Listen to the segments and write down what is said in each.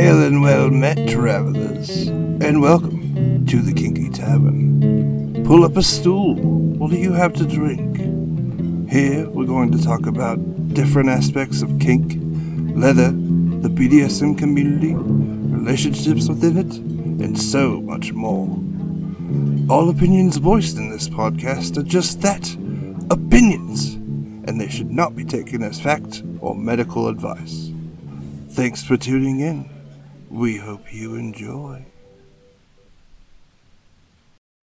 Hail and well met, travelers, and welcome to the Kinky Tavern. Pull up a stool. What do you have to drink? Here, we're going to talk about different aspects of kink, leather, the BDSM community, relationships within it, and so much more. All opinions voiced in this podcast are just that opinions, and they should not be taken as fact or medical advice. Thanks for tuning in. We hope you enjoy.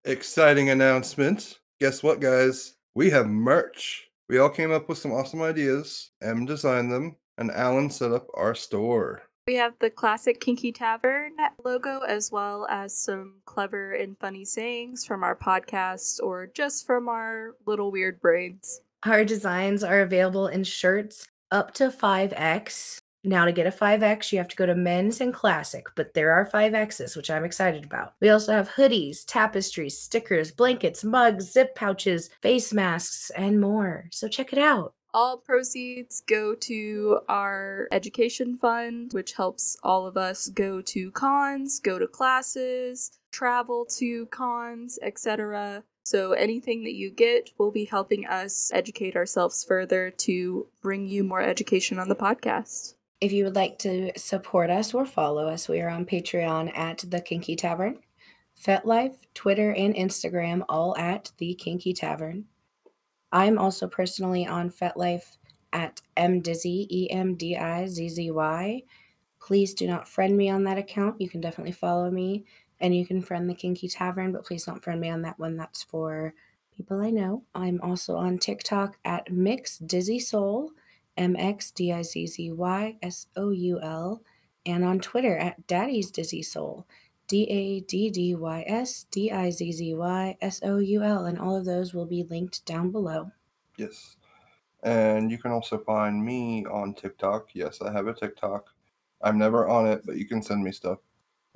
Exciting announcement. Guess what, guys? We have merch. We all came up with some awesome ideas. M designed them, and Allen set up our store. We have the classic Kinky Tavern logo as well as some clever and funny sayings from our podcast or just from our little weird brains. Our designs are available in shirts up to 5X. Now, to get a 5X, you have to go to men's and classic, but there are 5Xs, which I'm excited about. We also have hoodies, tapestries, stickers, blankets, mugs, zip pouches, face masks, and more. So check it out. All proceeds go to our education fund, which helps all of us go to cons, go to classes, travel to cons, etc. So anything that you get will be helping us educate ourselves further to bring you more education on the podcast. If you would like to support us or follow us, we are on Patreon at The Kinky Tavern, FetLife, Twitter, and Instagram, all at The Kinky Tavern. I'm also personally on FetLife at mdizzy, E M D I Z Z Y. Please do not friend me on that account. You can definitely follow me and you can friend the Kinky Tavern, but please don't friend me on that one. That's for people I know. I'm also on TikTok at Mix Dizzy Soul. M X D I Z Z Y S O U L, and on Twitter at Daddy's Dizzy Soul, D A D D Y S D I Z Z Y S O U L, and all of those will be linked down below. Yes. And you can also find me on TikTok. Yes, I have a TikTok. I'm never on it, but you can send me stuff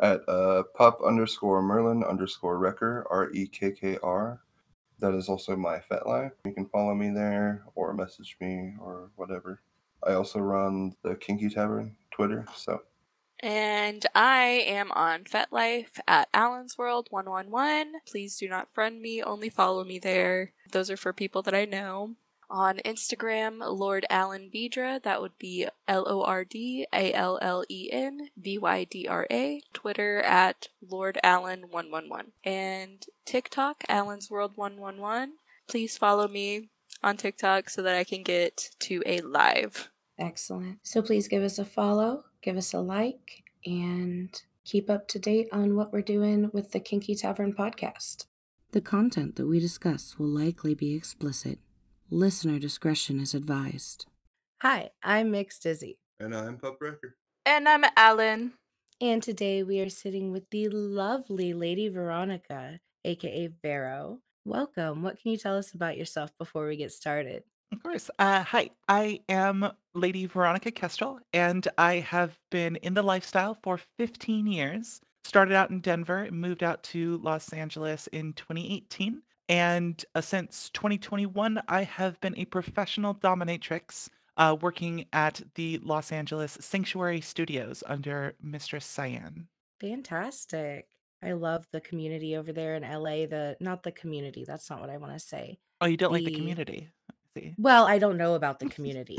at uh, pup underscore merlin underscore rekkr, R E K K R. That is also my FetLife. You can follow me there or message me or whatever. I also run the Kinky Tavern Twitter, so And I am on FetLife at Allen's World 111. Please do not friend me, only follow me there. Those are for people that I know. On Instagram, Lord Allen Vydra, that would be L O R D A L L E N V Y D R A. Twitter at Lord Allen 111. And TikTok, Allen's World 111. Please follow me on TikTok so that I can get to a live. Excellent. So please give us a follow, give us a like, and keep up to date on what we're doing with the Kinky Tavern podcast. The content that we discuss will likely be explicit. Listener discretion is advised. Hi, I'm Mx Dizzy, and I'm Pup Rekkr. And I'm Allen. and today we are sitting with the lovely Lady Veronika, aka Vero. Welcome. What can you tell us about yourself before we get started? Of course. Uh, hi, I am Lady Veronika Kestrel, and I have been in the lifestyle for 15 years. Started out in Denver, moved out to Los Angeles in 2018. And uh, since 2021, I have been a professional dominatrix uh, working at the Los Angeles Sanctuary Studios under Mistress Cyan. Fantastic. I love the community over there in LA. The not the community, that's not what I want to say. Oh, you don't like the The community? See. well, I don't know about the community.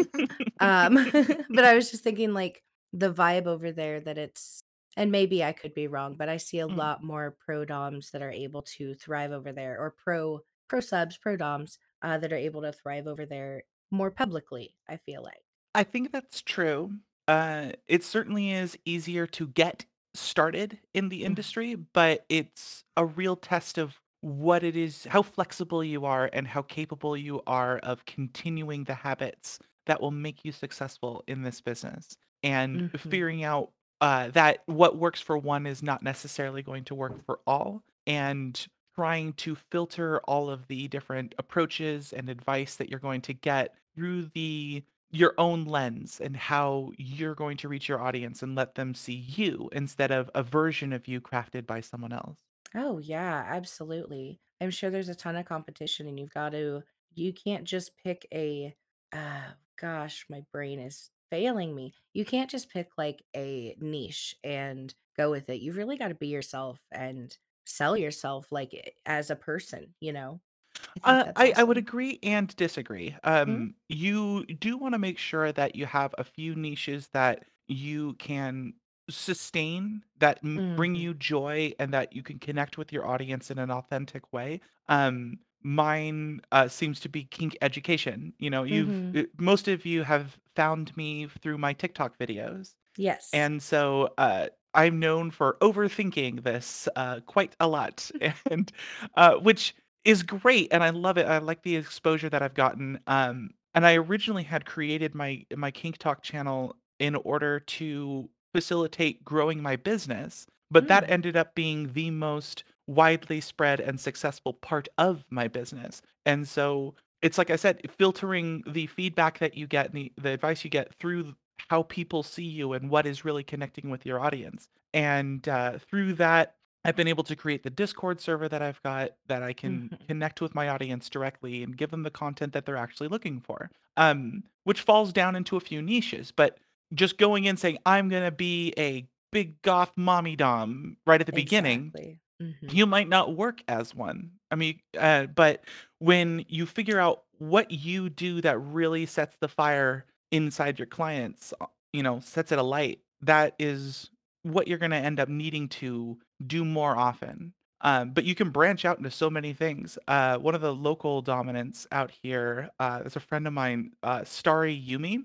Um, but I was just thinking like the vibe over there that it's and maybe I could be wrong, but I see a Mm. lot more pro doms that are able to thrive over there or pro pro subs, pro doms uh, that are able to thrive over there more publicly, I feel like. I think that's true. Uh, it certainly is easier to get started in the Mhm. industry, but it's a real test of what it is, how flexible you are, and how capable you are of continuing the habits that will make you successful in this business. And Mhm. figuring out uh, that what works for one is not necessarily going to work for all, and trying to filter all of the different approaches and advice that you're going to get through the your own lens and how you're going to reach your audience and let them see you instead of a version of you crafted by someone else. Oh, yeah, absolutely. I'm sure there's a ton of competition and you've got to you can't just pick a uh gosh, my brain is failing me. You can't just pick like a niche and go with it. You've really got to be yourself and sell yourself like eh, as a person, you know? I think Uh, that's I I would awesome. agree and disagree. Mhm. Um, you do wanna make sure that you have a few niches that you can sustain, that m bring Mhm. you joy, and that you can connect with your audience in an authentic way. Um, mine, uh, seems to be kink education. You know, you've eh, most of you have found me through my TikTok videos. Yes. And so, uh, I'm known for overthinking this, uh, quite a lot, and, uh, which is great, and I love it. I like the exposure that I've gotten. Um, and I originally had created my my Kink Talk channel in order to facilitate growing my business, but that Mm. ended up being the most widely spread and successful part of my business. And so it's like I said, filtering the feedback that you get and the, the advice you get through how people see you and what is really connecting with your audience. And uh, through that, I've been able to create the Discord server that I've got that I can Mhm. connect with my audience directly and give them the content that they're actually looking for. Um, which falls down into a few niches, but just going in saying I'm gonna be a big goth mommy dom right at the beginning Mhm. you might not work as one. I mean, uh, but when you figure out what you do that really sets the fire inside your clients, uh, you know, sets it alight, that is what you're going to end up needing to do more often. Um, but you can branch out into so many things. Uh, one of the local dominants out here uh, is a friend of mine, uh, Starry Yumi.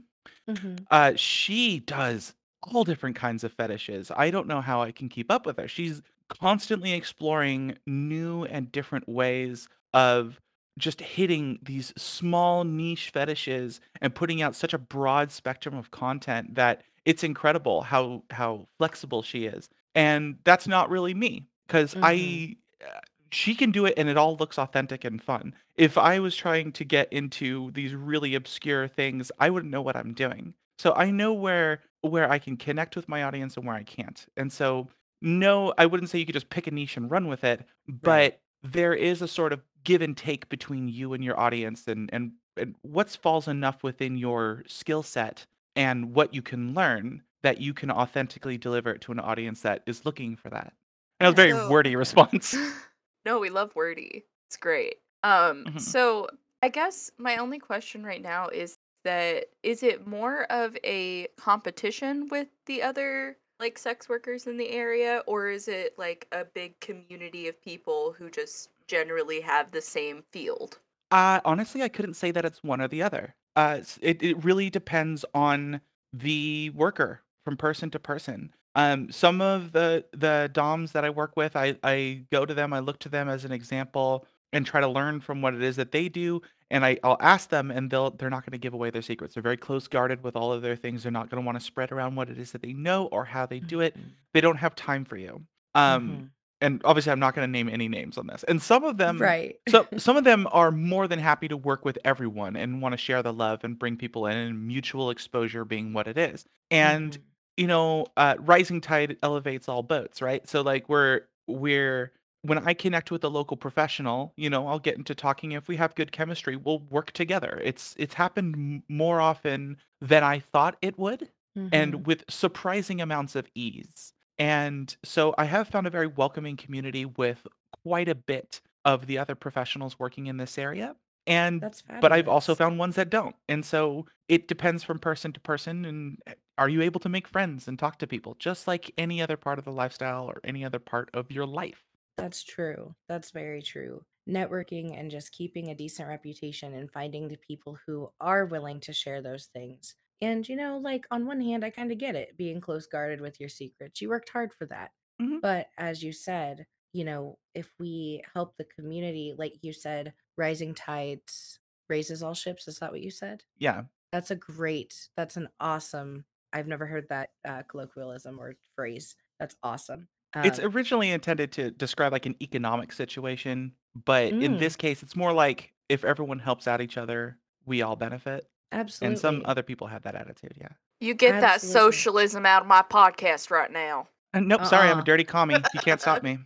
Mhm. Uh, she does all different kinds of fetishes. I don't know how I can keep up with her. She's constantly exploring new and different ways of just hitting these small niche fetishes and putting out such a broad spectrum of content that it's incredible how how flexible she is. And that's not really me because Mhm. I uh, she can do it and it all looks authentic and fun. If I was trying to get into these really obscure things, I wouldn't know what I'm doing. So I know where where I can connect with my audience and where I can't. And so no, I wouldn't say you could just pick a niche and run with it, Right. but there is a sort of give and take between you and your audience and and, and what falls enough within your skill set and what you can learn that you can authentically deliver it to an audience that is looking for that. And it was a very So, wordy response. no, we love wordy. It's great. Um, Mhm. so I guess my only question right now is that is it more of a competition with the other like sex workers in the area, or is it like a big community of people who just generally have the same field? Uh, honestly, I couldn't say that it's one or the other. Uh, it it really depends on the worker from person to person. Um, some of the the DOMs that I work with, I I go to them, I look to them as an example and try to learn from what it is that they do. And I, I'll ask them, and they'll they're not going to give away their secrets. They're very close guarded with all of their things. They're not going to want to spread around what it is that they know or how they do it. Mhm. They don't have time for you. Um, Mhm. and obviously, I'm not going to name any names on this. And some of them Right. so some of them are more than happy to work with everyone and want to share the love and bring people in and mutual exposure being what it is. And Mhm. you know, uh, rising tide elevates all boats, right? So like we're we're when I connect with a local professional, you know, I'll get into talking. If we have good chemistry, we'll work together. It's it's happened m- more often than I thought it would, Mhm. and with surprising amounts of ease. And so I have found a very welcoming community with quite a bit of the other professionals working in this area. And That's but I've also found ones that don't. And so it depends from person to person and eh, are you able to make friends and talk to people just like any other part of the lifestyle or any other part of your life? That's true. That's very true. Networking and just keeping a decent reputation and finding the people who are willing to share those things. And, you know, like on one hand, I kind of get it being close guarded with your secrets. You worked hard for that. Mhm. But as you said, you know, if we help the community, like you said, rising tides raises all ships. Is that what you said? Yeah. That's a great, that's an awesome, I've never heard that uh, colloquialism or phrase. That's awesome. It's Um, originally intended to describe like an economic situation, but in mm, this case it's more like if everyone helps out each other, we all benefit. Absolutely. And some absolutely. other people have that attitude, yeah. You get that Absolutely. socialism out of my podcast right now. And nope, sorry, I'm a Uh-uh. dirty commie. You can't stop me.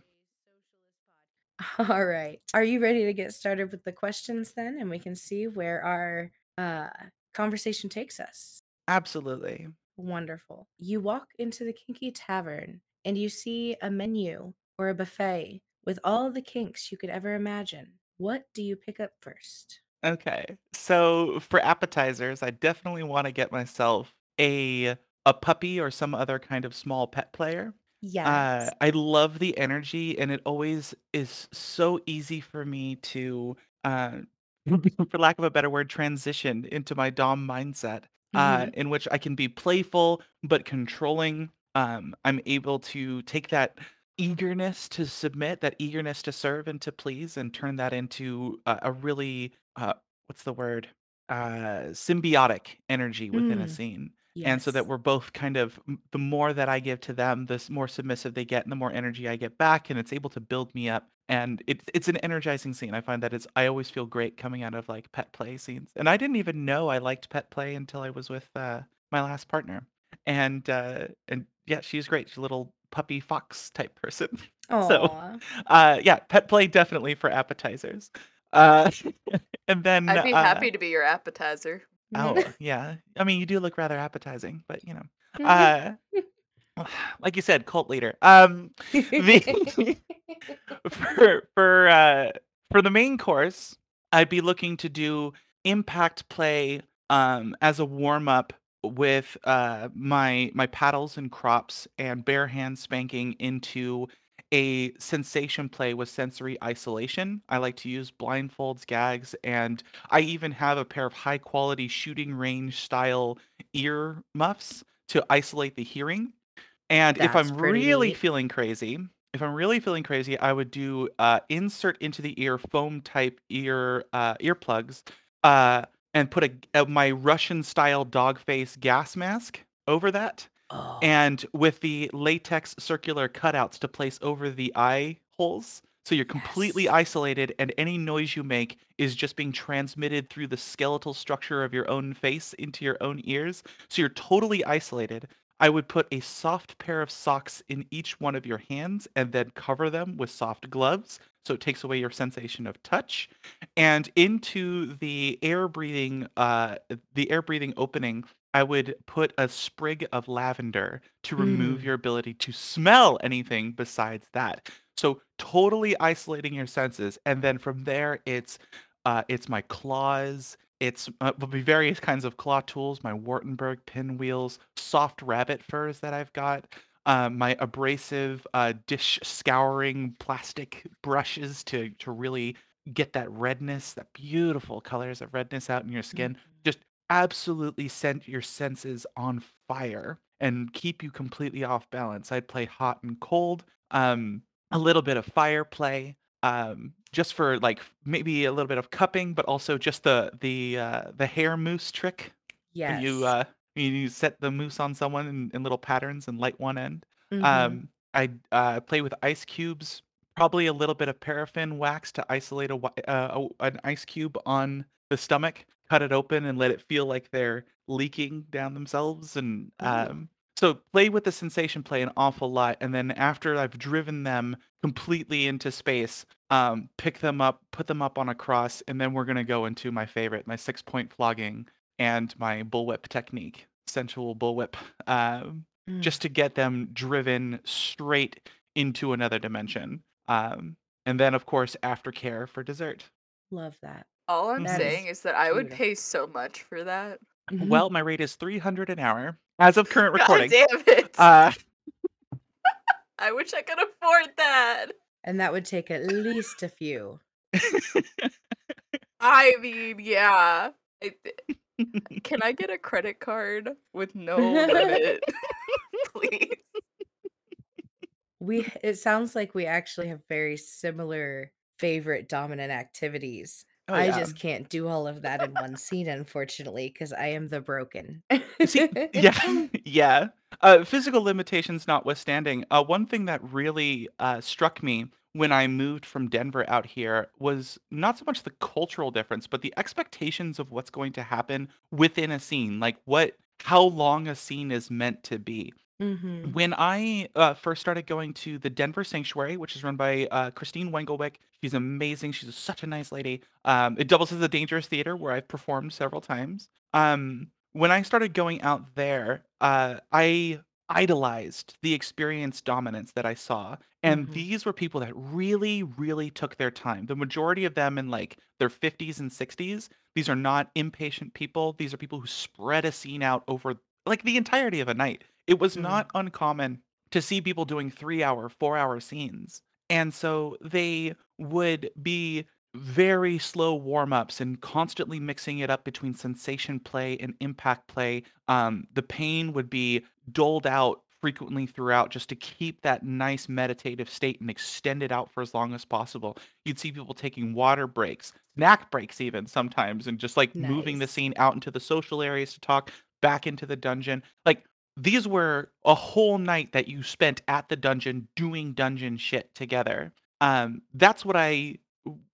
All right. Are you ready to get started with the questions then? And we can see where our uh, conversation takes us. Absolutely. Wonderful. You walk into the Kinky Tavern and you see a menu or a buffet with all the kinks you could ever imagine. What do you pick up first? Okay. So for appetizers, I definitely want to get myself a a puppy or some other kind of small pet player. Uh, Yes. I love the energy, and it always is so easy for me to, uh, for lack of a better word, transition into my Dom mindset, uh, Mhm. in which I can be playful but controlling. Um, I'm able to take that eagerness to submit, that eagerness to serve and to please, and turn that into a, a really, uh, what's the word? Uh, symbiotic energy within a Mm, scene and so that we're both kind of the more that I give to them, the s- more submissive they get, and the more energy I get back, and it's able to build me up. And it's it's an energizing scene. I find that it's I always feel great coming out of like pet play scenes, and I didn't even know I liked pet play until I was with uh, my last partner, and uh, and yeah, she's great. She's a little puppy fox type person. so uh, yeah, pet play definitely for appetizers. Uh, and then I'd be uh, happy to be your appetizer. Oh, yeah. I mean, you do look rather appetizing, but, you know. Uh, like you said, cult leader. Um, the for for uh for the main course, I'd be looking to do impact play um as a warm up with uh my my paddles and crops and bare hand spanking into a sensation play with sensory isolation. I like to use blindfolds, gags, and I even have a pair of high quality shooting range style ear muffs to isolate the hearing. And if I'm really neat. feeling crazy, if I'm really feeling crazy, I would do uh, insert into the ear foam type ear uh, earplugs, uh, and put a, a my Russian style dog face gas mask over that, Oh, and with the latex circular cutouts to place over the eye holes. So you're completely yes. isolated, and any noise you make is just being transmitted through the skeletal structure of your own face into your own ears. So you're totally isolated. I would put a soft pair of socks in each one of your hands and then cover them with soft gloves. So it takes away your sensation of touch. And into the air breathing, uh, the air breathing opening, I would put a sprig of lavender to remove Mm, your ability to smell anything besides that. So totally isolating your senses, and then from there, it's uh, it's my claws. It's uh, will be various kinds of claw tools, my Wartenberg pinwheels, soft rabbit furs that I've got, uh, my abrasive uh, dish scouring plastic brushes to to really get that redness, that beautiful colors of redness out in your mhm. skin. Just absolutely set your senses on fire and keep you completely off balance. I'd play hot and cold, um, a little bit of fire play, um, just for like maybe a little bit of cupping, but also just the the uh, the hair mousse trick when you uh, when you set the mousse on someone in, in little patterns and light one end. Mhm. Um, I uh, play with ice cubes, probably a little bit of paraffin wax to isolate a, uh, a an ice cube on the stomach cut it open and let it feel like they're leaking down themselves and Ooh. um so play with the sensation play an awful lot and then after I've driven them completely into space um pick them up put them up on a cross and then we're going to go into my favorite my six point flogging and my bullwhip technique sensual bullwhip um Mm, just to get them driven straight into another dimension um and then of course aftercare for dessert love that. All I'm That saying is is that I would pay so much for that. Well, my rate is 300 an hour as of current recording. God damn it! Uh, I wish I could afford that. And that would take at least a few. I mean, yeah. I- can I get a credit card with no limit, please? We it sounds like we actually have very similar favorite dominant activities. Oh I yeah. just can't do all of that in one scene, unfortunately, because I am the broken. See, yeah, yeah. Uh, physical limitations notwithstanding, uh, one thing that really uh, struck me when I moved from Denver out here was not so much the cultural difference, but the expectations of what's going to happen within a scene, like what, how long a scene is meant to be. hmm When I, uh, first started going to the Denver Sanctuary, which is run by, uh, Christine Wengelwick, she's amazing, she's such a nice lady. Um, it doubles as a dangerous theater where I've performed several times. Um, when I started going out there, uh, I idolized the experience dominance that I saw. And Mhm. these were people that really, really took their time. The majority of them in like their 50s and 60s. These are not impatient people. These are people who spread a scene out over like the entirety of a night. It was Mm. not uncommon to see people doing three hour, four hour scenes. And so they would be very slow warm ups and constantly mixing it up between sensation play and impact play. Um, the pain would be doled out frequently throughout just to keep that nice meditative state and extend it out for as long as possible. You'd see people taking water breaks, snack breaks, even sometimes, and just like moving the scene out into the social areas to talk, back into the dungeon. Like these were a whole night that you spent at the dungeon doing dungeon shit together. Um, that's what I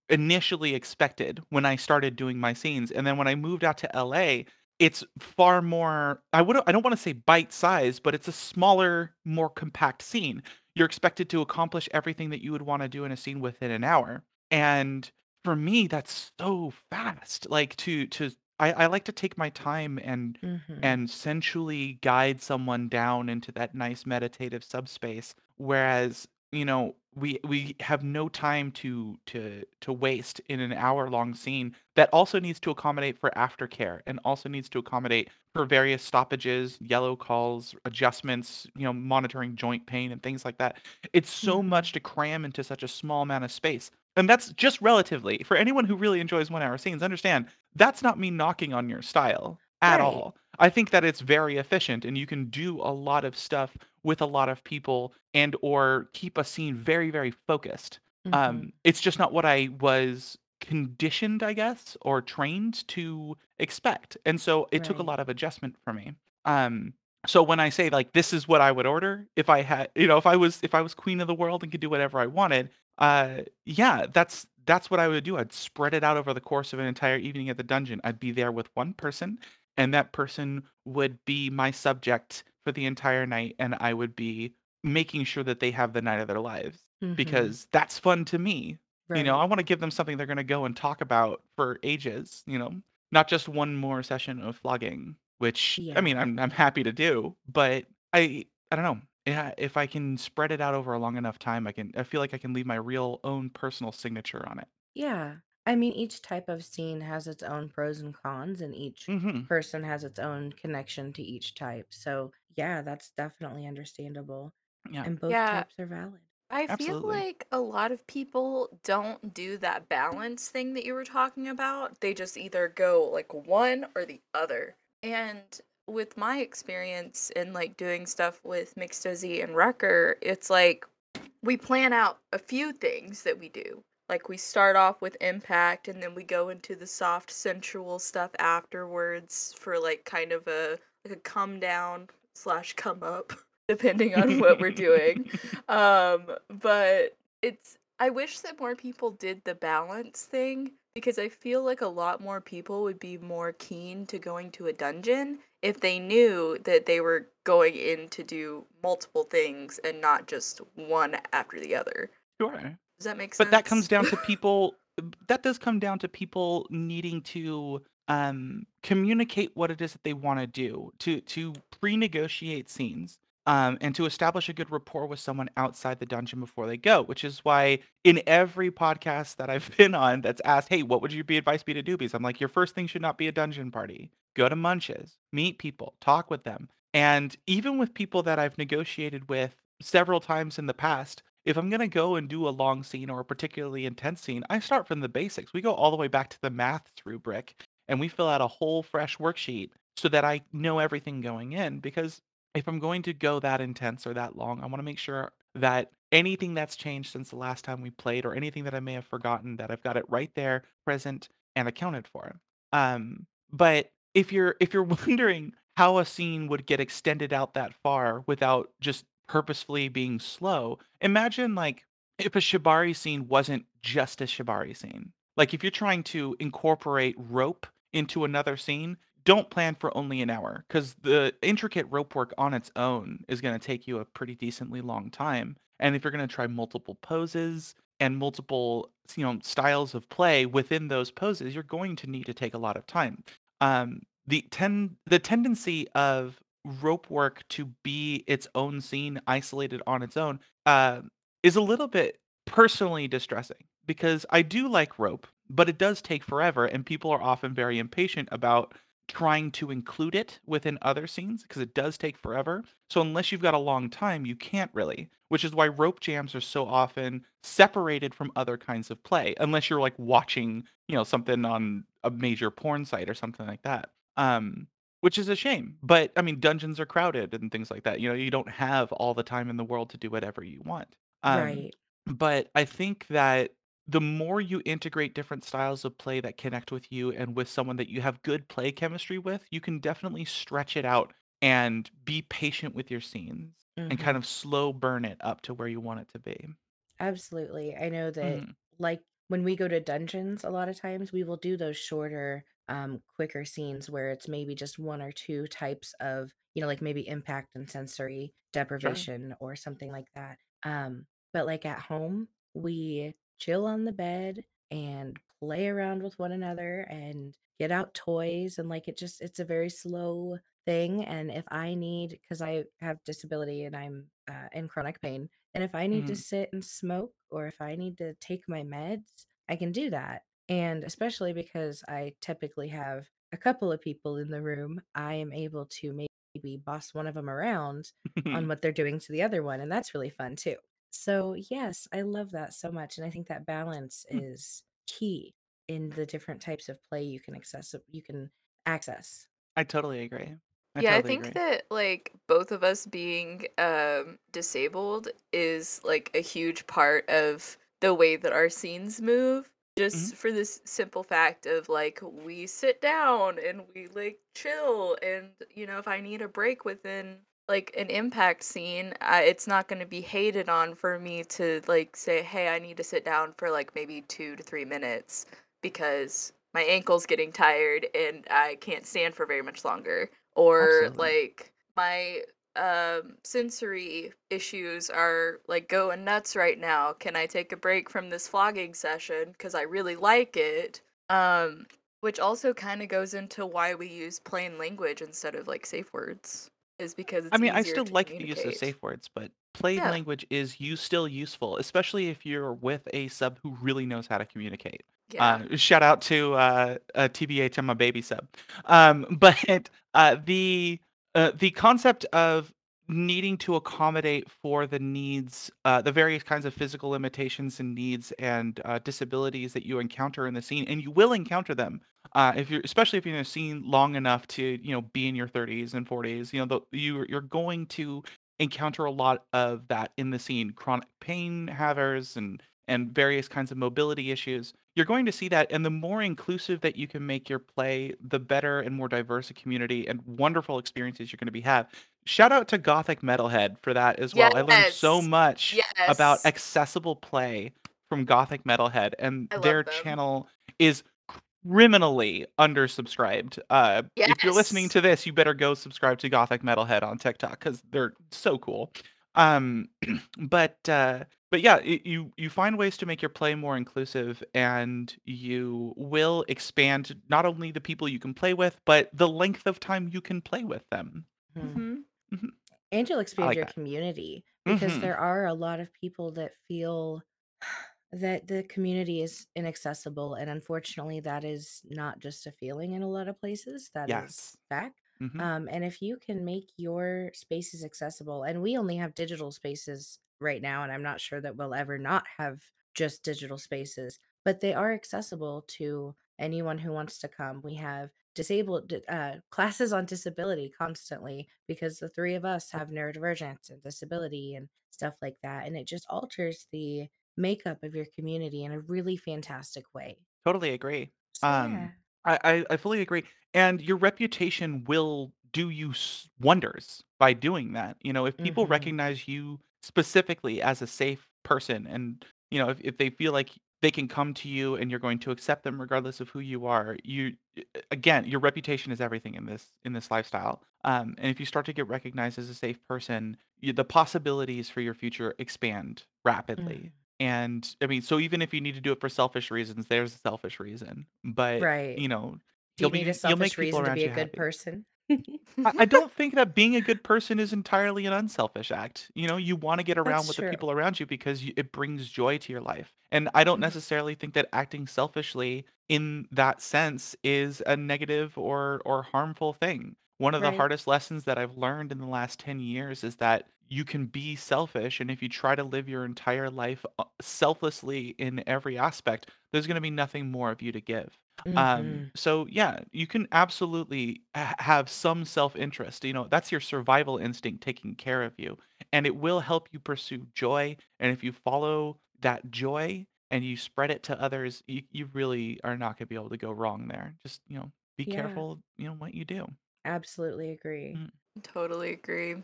initially expected when I started doing my scenes. And then when I moved out to LA, it's far more I would I don't want to say bite size, but it's a smaller, more compact scene. You're expected to accomplish everything that you would want to do in a scene within an hour. And for me, that's so fast. Like to to I, I like to take my time and Mhm. and sensually guide someone down into that nice meditative subspace. Whereas, you know, we we have no time to to to waste in an hour long scene that also needs to accommodate for aftercare and also needs to accommodate for various stoppages, yellow calls, adjustments, you know, monitoring joint pain and things like that. It's so Mhm. much to cram into such a small amount of space. And that's just relatively. For anyone who really enjoys one hour scenes, understand that's not me knocking on your style at Right. all. I think that it's very efficient and you can do a lot of stuff with a lot of people and or keep a scene very very focused. Mhm. Um it's just not what I was conditioned, I guess, or trained to expect. And so it took a lot of adjustment for me. Um so when I say like this is what I would order if I had you know if I was if I was queen of the world and could do whatever I wanted, uh yeah, that's that's what I would do. I'd spread it out over the course of an entire evening at the dungeon. I'd be there with one person and that person would be my subject for the entire night and I would be making sure that they have the night of their lives Mhm. because that's fun to me. You know, I want to give them something they're going to go and talk about for ages, you know, not just one more session of flogging, which I mean, I'm I'm happy to do, but I I don't know. Yeah, if I can spread it out over a long enough time, I can I feel like I can leave my real own personal signature on it. Yeah. I mean, each type of scene has its own pros and cons, and each Mhm. person has its own connection to each type. So, yeah, that's definitely understandable. Yeah, And both Yeah, types are valid. I feel absolutely. like a lot of people don't do that balance thing that you were talking about. They just either go like one or the other. And with my experience in like doing stuff with Mx Dizzy and Rekkr, it's like we plan out a few things that we do. Like we start off with impact and then we go into the soft sensual stuff afterwards for like kind of a like a come down slash come up depending on what we're doing. Um but it's I wish that more people did the balance thing because I feel like a lot more people would be more keen to going to a dungeon if they knew that they were going in to do multiple things and not just one after the other. Sure. Does that make sense? But that comes down to people that does come down to people needing to um communicate what it is that they want to do, to to pre-negotiate scenes. Um, and to establish a good rapport with someone outside the dungeon before they go, which is why in every podcast that I've been on that's asked, hey, what would you be advise me to do? Because I'm like, your first thing should not be a dungeon party. Go to Munches, meet people, talk with them. And even with people that I've negotiated with several times in the past, if I'm gonna go and do a long scene or a particularly intense scene, I start from the basics. We go all the way back to the math rubric and we fill out a whole fresh worksheet so that I know everything going in. Because if I'm going to go that intense or that long, I want to make sure that anything that's changed since the last time we played or anything that I may have forgotten, that I've got it right there, present, and accounted for. Um, but if you're if you're wondering how a scene would get extended out that far without just purposefully being slow, imagine like if a shibari scene wasn't just a shibari scene. Like if you're trying to incorporate rope into another scene, don't plan for only an hour because the intricate rope work on its own is going to take you a pretty decently long time. And if you're going to try multiple poses and multiple you know styles of play within those poses, you're going to need to take a lot of time. Um, the ten the tendency of rope work to be its own scene isolated on its own uh, is a little bit personally distressing because I do like rope, but it does take forever, and people are often very impatient about trying to include it within other scenes because it does take forever. So unless you've got a long time, you can't really, which is why rope jams are so often separated from other kinds of play, unless you're like watching, you know, something on a major porn site or something like that. Um, which is a shame. But I mean, dungeons are crowded and things like that. You know, you don't have all the time in the world to do whatever you want. Um, Right. but I think that the more you integrate different styles of play that connect with you and with someone that you have good play chemistry with, you can definitely stretch it out and be patient with your scenes and hmm kind of slow burn it up to where you want it to be. Absolutely. I know that, Mhm. like, when we go to dungeons, a lot of times we will do those shorter, um, quicker scenes where it's maybe just one or two types of, you know, like maybe impact and sensory Sure. deprivation or something like that. Um, but like at home, we chill on the bed and play around with one another and get out toys and like it just it's a very slow thing and if i need because i have disability and i'm uh, in chronic pain and if I need to Mhm. sit and smoke or if I need to take my meds, I can do that. And especially because I typically have a couple of people in the room, I am able to maybe boss one of them around on what they're doing to the other one. And that's really fun too. So, yes, I love that so much. And I think that balance is key in the different types of play you can access you can access. I totally agree. I Yeah, I totally think agree. that like both of us being um disabled is like a huge part of the way that our scenes move. Mhm. Just for this simple fact of like we sit down and we like chill and you know if I need a break within like an impact scene, I, it's not going to be hated on for me to like say, "Hey, I need to sit down for like maybe 2 to 3 minutes because my ankle's getting tired and I can't stand for very much longer." or Absolutely. like my um sensory issues are like going nuts right now can i take a break from this flogging session because i really like it um which also kind of goes into why we use plain language instead of like safe words is because I it's mean, I easier still to like the use of communicate safe words, but plain yeah language is you still useful, especially if you're with a sub who really knows how to communicate. yeah Uh, shout out to uh, uh, TBH, I'm a baby sub. Um, but uh, the uh, the concept of needing to accommodate for the needs, uh, the various kinds of physical limitations and needs and uh, disabilities that you encounter in the scene, and you will encounter them uh, if you're especially if you're in a scene long enough to you know be in your 30s and 40s you know the, you you're going to encounter a lot of that in the scene chronic pain havers and and various kinds of mobility issues you're going to see that and the more inclusive that you can make your play the better and more diverse a community and wonderful experiences you're going to be have. Shout out to gothic metalhead for that as well. I learned so yes much about accessible play from gothic metalhead and their them. channel is criminally undersubscribed. Uh, if you're listening to this, you better go subscribe to Gothic Metalhead on TikTok because they're so cool. Um, but uh, but yeah, it, you you find ways to make your play more inclusive, and you will expand not only the people you can play with, but the length of time you can play with them. Mhm. hmm Mhm. And you'll I expand like your that. community because hmm there are a lot of people that feel that the community is inaccessible. And unfortunately, that is not just a feeling in a lot of places, that is Yes. fact. hmm Um, and if you can make your spaces accessible, and we only have digital spaces right now, and I'm not sure that we'll ever not have just digital spaces, but they are accessible to anyone who wants to come. We have disabled uh, classes on disability constantly because the three of us have neurodivergence and disability and stuff like that and it just alters the makeup of your community in a really fantastic way Totally agree. so Um, yeah I, I I fully agree, and your reputation will do you s- wonders by doing that. You know, if people hmm recognize you specifically as a safe person, and you know, if, if they feel like they can come to you and you're going to accept them regardless of who you are, you again, your reputation is everything in this in this lifestyle. Um, and if you start to get recognized as a safe person, you, the possibilities for your future expand rapidly. And I mean, so even if you need to do it for selfish reasons, there's a selfish reason. But, right you know, Do you You'll be need a you'll make selfish people reason to be a good happy. person? I, I don't think that being a good person is entirely an unselfish act. You know, you want to get around That's with the true. people around you because you, it brings joy to your life. And I don't Mhm. necessarily think that acting selfishly in that sense is a negative or or harmful thing. One of the Right. hardest lessons that I've learned in the last 10 years is that you can be selfish and if you try to live your entire life uh, selflessly in every aspect, there's going to be nothing more of you to give. Um, Mhm. so yeah, you can absolutely ha- have some self-interest. You know, that's your survival instinct taking care of you, and it will help you pursue joy. And if you follow that joy and you spread it to others, you, you really are not going to be able to go wrong there. Just, you know, be Yeah. careful, you know, what you do. Absolutely agree. Mm. Totally agree.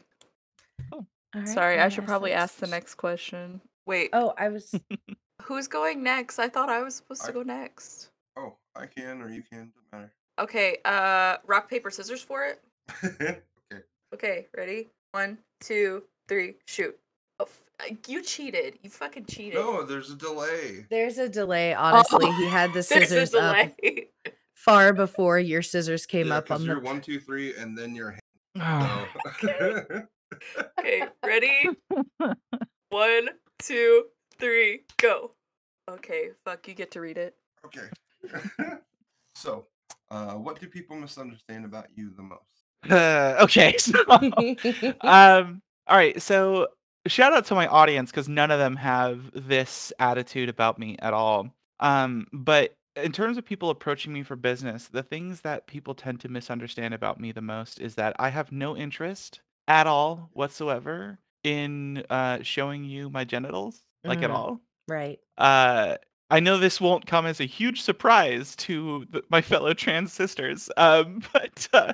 All right, Sorry, I wanna should probably ask the next? next question. Wait, Oh, I was. who's going next? I thought I was supposed to I- go next. Oh, I can or you can, doesn't matter. Okay, uh, rock, paper, scissors for it? okay. Okay, ready? One, two, three, shoot. Oh, f- uh, you cheated. You fucking cheated. No, there's a delay. There's a delay. Honestly, he had the There's a scissors up delay. far before your scissors came yeah, up on you're the. one, two, three, and then your hand. Oh. So. Okay, ready? One, two, three, go. Okay, fuck, you get to read it. okay. so, uh, what do people misunderstand about you the most? Uh, okay. So, um, all right. So, shout out to my audience because none of them have this attitude about me at all. Um, but in terms of people approaching me for business, the things that people tend to misunderstand about me the most is that I have no interest at all whatsoever in uh, showing you my genitals, like at Mhm. all. right. Uh, I know this won't come as a huge surprise to the, my fellow trans sisters, um, but uh,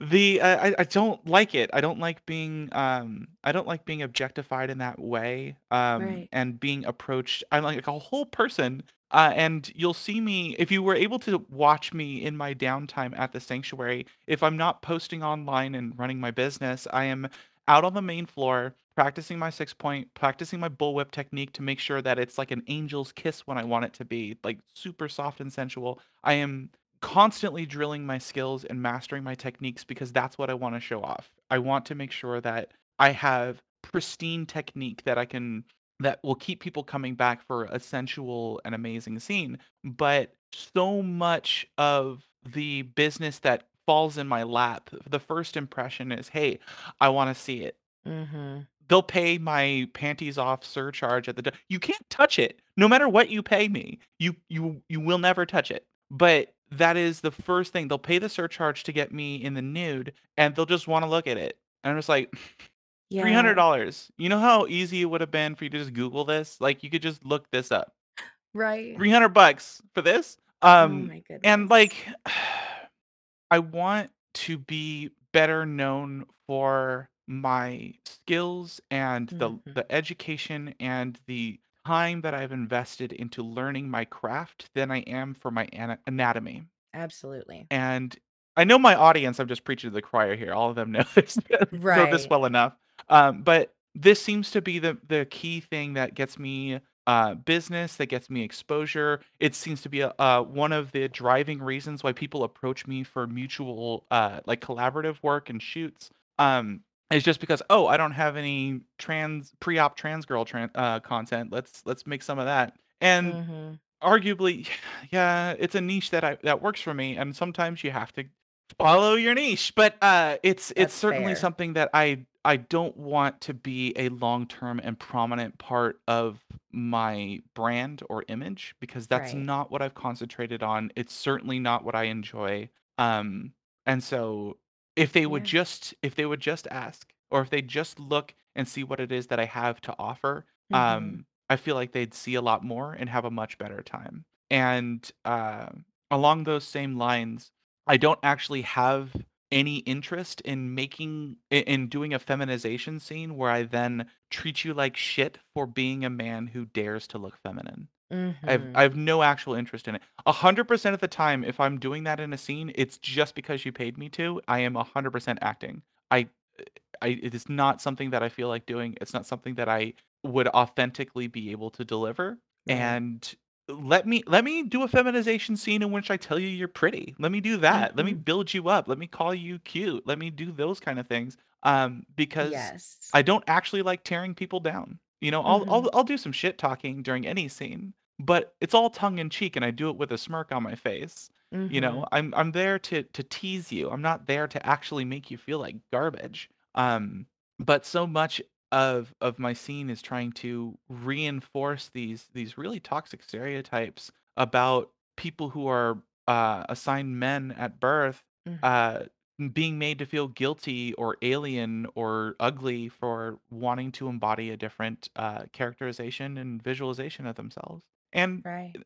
the uh, I, I don't like it. I don't like being um, I don't like being objectified in that way um, Right. and being approached. I'm like a whole person. Uh, and you'll see me if you were able to watch me in my downtime at the sanctuary. If I'm not posting online and running my business, I am out on the main floor practicing my six point, practicing my bullwhip technique to make sure that it's like an angel's kiss when I want it to be, like super soft and sensual. I am constantly drilling my skills and mastering my techniques because that's what I want to show off. I want to make sure that I have pristine technique that I can that will keep people coming back for a sensual and amazing scene. But so much of the business that falls in my lap, the first impression is, hey, I want to see it Mm-hmm. they'll pay my panties off surcharge at the do- you can't touch it no matter what you pay me you you you will never touch it but that is the first thing they'll pay the surcharge to get me in the nude and they'll just want to look at it and i'm just like Yeah. $300 you know how easy it would have been for you to just google this like you could just look this up Right. 300 bucks for this oh um my goodness. and like i want to be better known for my skills and the Mhm. the education and the time that I've invested into learning my craft than I am for my ana- anatomy. Absolutely. And I know my audience, I'm just preaching to the choir here. All of them know this, know this well enough. Um, but this seems to be the the key thing that gets me uh, business, that gets me exposure. It seems to be a, uh, one of the driving reasons why people approach me for mutual, uh, like collaborative work and shoots. Um, is just because oh, I don't have any trans pre-op trans girl tran- uh, content. Let's let's make some of that. And Mm-hmm. arguably yeah it's a niche that i that works for me and sometimes you have to follow your niche but uh it's it's certainly fair. something that i i don't want to be a long-term and prominent part of my brand or image because that's Right. not what i've concentrated on it's certainly not what i enjoy um and so if they would Yeah. just if they would just ask or if they just look and see what it is that i have to offer Mhm. um I feel like they'd see a lot more and have a much better time. And uh, along those same lines, I don't actually have any interest in making in, in doing a feminization scene where I then treat you like shit for being a man who dares to look feminine. I've Mm-hmm. I have no actual interest in it. A hundred percent of the time, if I'm doing that in a scene, it's just because you paid me to. I am a hundred percent acting. I, I it is not something that I feel like doing. It's not something that I would authentically be able to deliver. Right. And let me let me do a feminization scene in which I tell you you're pretty. Let me do that. Let me Mhm. build you up. Let me call you cute. Let me do those kind of things. Um, because Yes. I don't actually like tearing people down. You know, I'll Mhm. I'll I'll do some shit talking during any scene, but it's all tongue in cheek, and I do it with a smirk on my face. You know, Mhm. I'm I'm there to to tease you. I'm not there to actually make you feel like garbage. Um, but so much of of my scene is trying to reinforce these these really toxic stereotypes about people who are uh, assigned men at birth Mhm. uh, being made to feel guilty or alien or ugly for wanting to embody a different uh, characterization and visualization of themselves. And Right.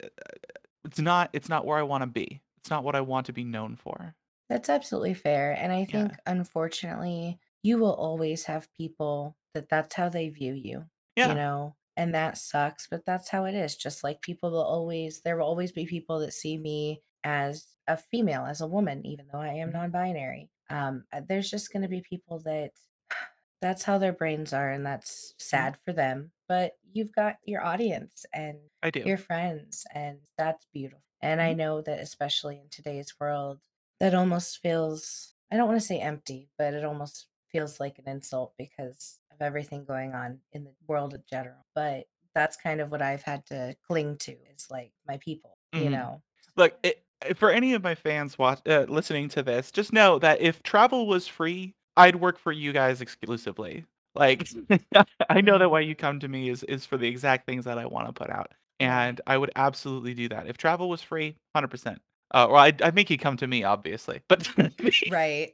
it's not it's not where I want to be. It's not what I want to be known for. That's absolutely fair. And I Yeah. think, unfortunately, you will always have people that that's how they view you, you Yeah. know, and that sucks, but that's how it is. Just like people will always, there will always be people that see me as a female, as a woman, even though I am Mhm. non binary. Um, uh, there's just going to be people that that's how their brains are, and that's sad for them. But you've got your audience and I do. your friends, and that's beautiful. And I Mhm. know that, especially in today's world, that almost feels, I don't want to say empty, but it almost feels like an insult because everything going on in the world in general. But that's kind of what I've had to cling to is like my people, you Mhm. know? Look, it, uh, for any of my fans watch uh, listening to this, just know that if travel was free, I'd work for you guys exclusively. Like, I know that why you come to me is is for the exact things that I want to put out, and I would absolutely do that if travel was free, hundred percent. Uh, or I'd, I'd make you come to me, obviously, but Right.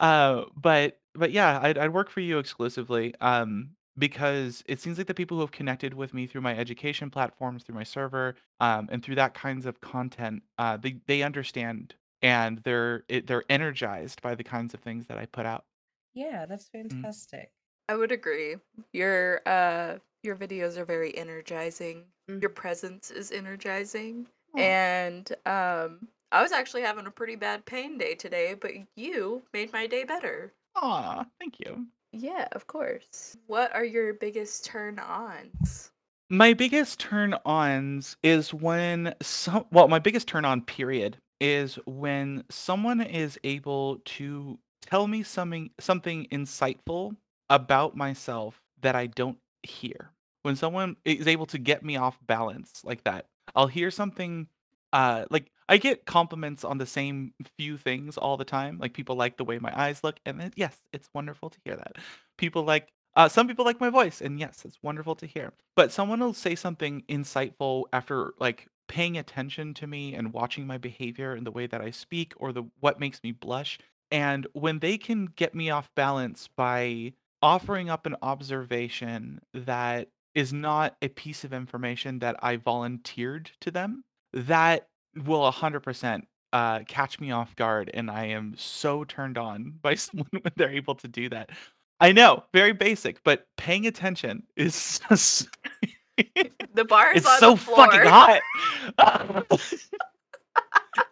Uh, but but yeah, I'd I'd work for you exclusively, um, because it seems like the people who have connected with me through my education platforms, through my server, um, and through that kinds of content, uh, they they understand and they're it, they're energized by the kinds of things that I put out. Yeah, that's Mm. fantastic. I would agree. Your uh your videos are very energizing. Your Mhm. presence is energizing. Aw. And um I was actually having a pretty bad pain day today, but you made my day better. Aw, thank you. Yeah, of course. What are your biggest turn ons? My biggest turn ons is when some well, my biggest turn on period is when someone is able to tell me something something insightful about myself that I don't hear. When someone is able to get me off balance like that. I'll hear something uh like I get compliments on the same few things all the time. Like people like the way my eyes look and it, yes, it's wonderful to hear that. People like uh, some people like my voice, and yes, it's wonderful to hear. But someone will say something insightful after like paying attention to me and watching my behavior and the way that I speak or the what makes me blush. And when they can get me off balance by offering up an observation that is not a piece of information that I volunteered to them, that will 100% uh, catch me off guard. And I am so turned on by someone when they're able to do that. I know, very basic, but paying attention is just The bar is it's on so the floor. fucking hot.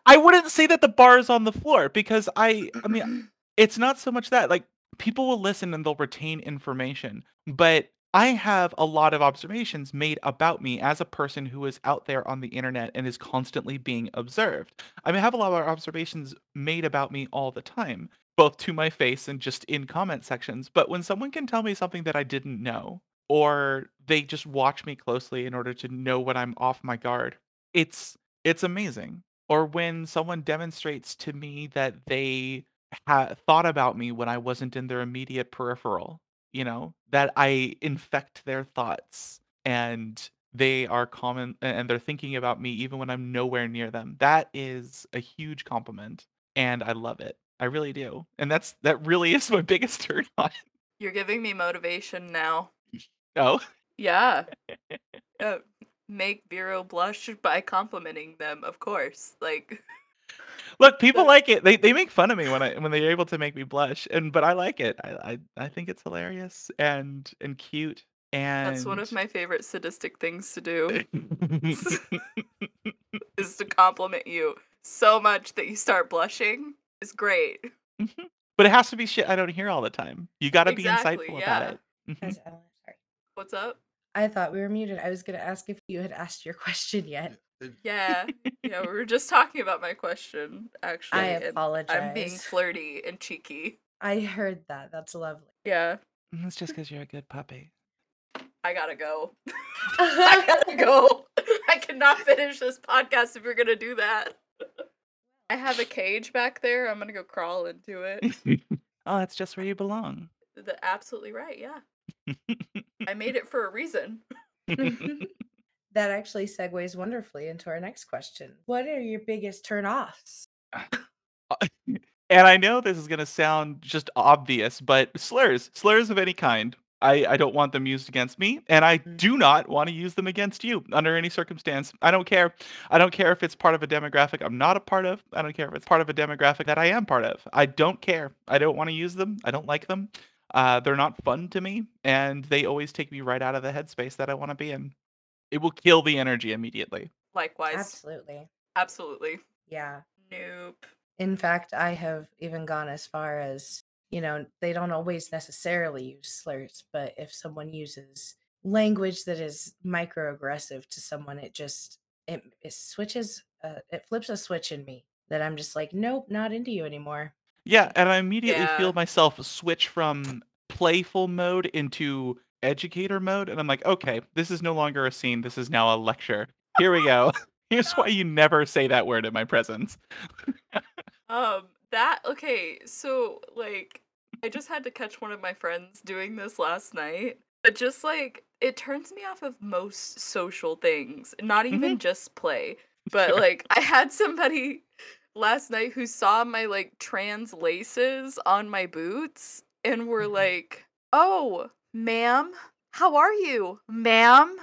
I wouldn't say that the bar is on the floor because I I mean it's not so much that like people will listen and they'll retain information, but I have a lot of observations made about me as a person who is out there on the internet and is constantly being observed. I have a lot of observations made about me all the time, both to my face and just in comment sections. But when someone can tell me something that I didn't know, or they just watch me closely in order to know when I'm off my guard, it's it's amazing. Or when someone demonstrates to me that they ha- thought about me when I wasn't in their immediate peripheral, you know, that I infect their thoughts and they are common and they're thinking about me even when I'm nowhere near them. That is a huge compliment and I love it. I really do. And that's that really is my biggest turn on. You're giving me motivation now. Oh. Yeah. Uh, make Vero blush by complimenting them, of course. Like Look, people like it. They they make fun of me when I when they're able to make me blush, and but I like it. I I, I think it's hilarious and and cute. And that's one of my favorite sadistic things to do is to compliment you so much that you start blushing. Is great. but it has to be shit I don't hear all the time. You got to be insightful yeah. about it. Mhm. As Allen, sorry. What's up? I thought we were muted. I was going to ask if you had asked your question yet. Yeah, yeah, we were just talking about my question, actually. I and apologize. I'm being flirty and cheeky. I heard that. That's lovely. Yeah, mm, It's just because you're a good puppy. I gotta go. I gotta go. I cannot finish this podcast if you're gonna do that. I have a cage back there. I'm gonna go crawl into it. oh, that's just where you belong. The, absolutely right. Yeah, I made it for a reason. That actually segues wonderfully into our next question. What are your biggest turn-offs? and I know this is going to sound just obvious, but slurs, slurs of any kind, I, I don't want them used against me, and I Mm. do not want to use them against you under any circumstance. I don't care. I don't care if it's part of a demographic I'm not a part of. I don't care if it's part of a demographic that I am part of. I don't care. I don't want to use them. I don't like them. Uh, they're not fun to me, and they always take me right out of the headspace that I want to be in. It will kill the energy immediately. Likewise, Absolutely. absolutely. Yeah. Nope. In fact, I have even gone as far as, you know, they don't always necessarily use slurs, but if someone uses language that is microaggressive to someone, it just it, it switches uh, it flips a switch in me that I'm just like, nope, not into you anymore. Yeah, and I immediately Yeah. feel myself switch from playful mode into educator mode, and I'm like, okay, this is no longer a scene. This is now a lecture. Here we go. Here's why you never say that word in my presence. Um, that okay, so like I just had to catch one of my friends doing this last night. But just like it turns me off of most social things, not even just play. But Sure. like I had somebody last night who saw my like trans laces on my boots and were Mhm. like, "Oh, ma'am, how are you, ma'am?"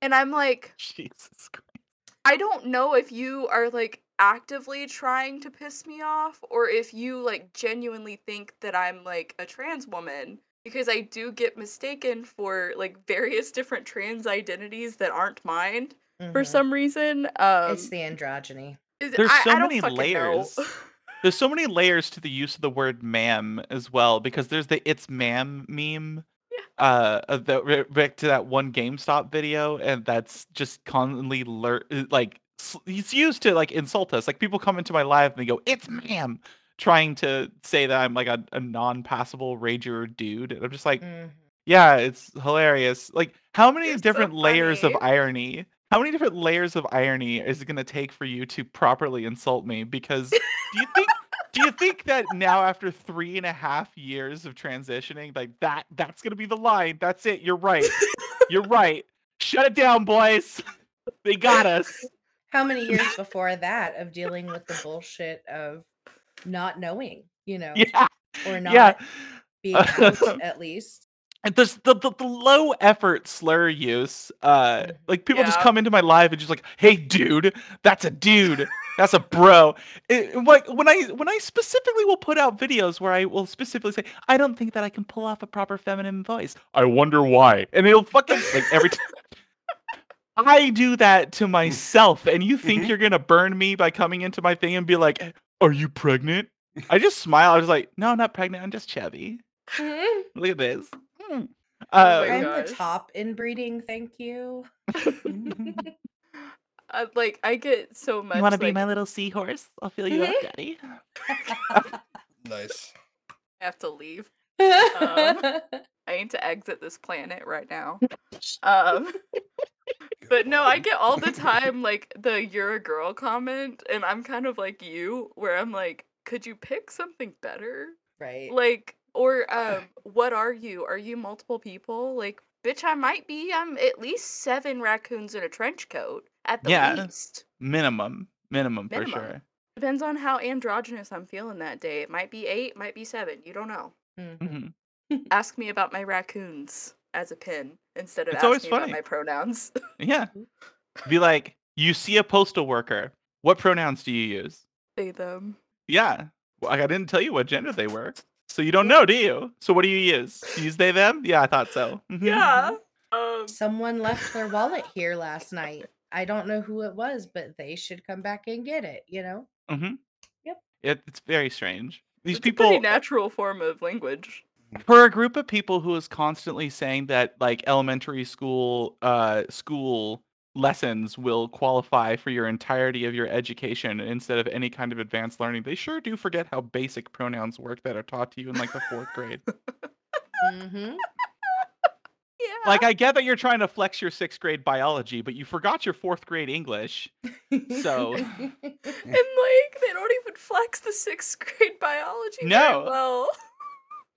And I'm like, Jesus Christ. I don't know if you are like actively trying to piss me off or if you like genuinely think that I'm like a trans woman because I do get mistaken for like various different trans identities that aren't mine for Mhm. some reason. Um it's the androgyny. is- There's I- so I many layers. There's so many layers to the use of the word ma'am as well, because there's the it's ma'am meme. Uh, that re- back to that one GameStop video, and that's just constantly lur- uh, like he's used to like insult us. Like people come into my live and they go, "It's ma'am," trying to say that I'm like a, a non-passable rager dude, and I'm just like, Mhm. yeah, it's hilarious. Like, how many so different layers of irony? How many different layers of irony is it going to take for you to properly insult me? Because do you think do you think that now after three and a half years of transitioning, like that that's going to be the line? That's it. You're right. You're right. Shut it down, boys. They got us. How many years before that of dealing with the bullshit of not knowing, you know, Yeah. or not Yeah. being out at least? And there's the, the, the low effort slur use. Uh, Mhm. like people just come into my life and just like, "Hey, dude, that's a dude, that's a bro." It, like when I when I specifically will put out videos where I will specifically say, "I don't think that I can pull off a proper feminine voice." I wonder why, and it'll fucking like every time. I do that to myself, and you think Mhm. you're gonna burn me by coming into my thing and be like, "Are you pregnant?" I just smile. I was like, "No, I'm not pregnant. I'm just chubby." Look at this. Mm. Oh Uh, my I'm gosh. the top in breeding, thank you. Uh, like I get so much you want to be my little seahorse? I'll fill you up, daddy. Nice. I have to leave. I need to exit this planet right now. Um But no, I get all the time like the you're a girl comment and I'm kind of like you where I'm like could you pick something better? right. Like or um what are you? Are you multiple people? Like bitch I might be. I'm at least 7 raccoons in a trench coat at the Yeah. least. Minimum, minimum, for sure. Depends on how androgynous I'm feeling that day. It might be 8, might be 7. You don't know. Mhm. hmm Ask me about my raccoons as a pin instead of It's ask always me funny. about my pronouns. Yeah. Be like, you see a postal worker. What pronouns do you use? Say them. Yeah. Well, I didn't tell you what gender they were. So you don't know, do you? So what do you use? You use they them? Yeah, I thought so. Yeah. Um, Someone left their wallet here last night. I don't know who it was, but they should come back and get it, you know? Mhm. Yep. It, it's very strange. These it's a pretty people natural form of language. for a group of people who is constantly saying that like elementary school uh school lessons will qualify for your entirety of your education instead of any kind of advanced learning they sure do forget how basic pronouns work that are taught to you in like the fourth grade Mm-hmm. Yeah. like i get that you're trying to flex your sixth grade biology but you forgot your fourth grade english So- and like they don't even flex the sixth grade biology. very No. well.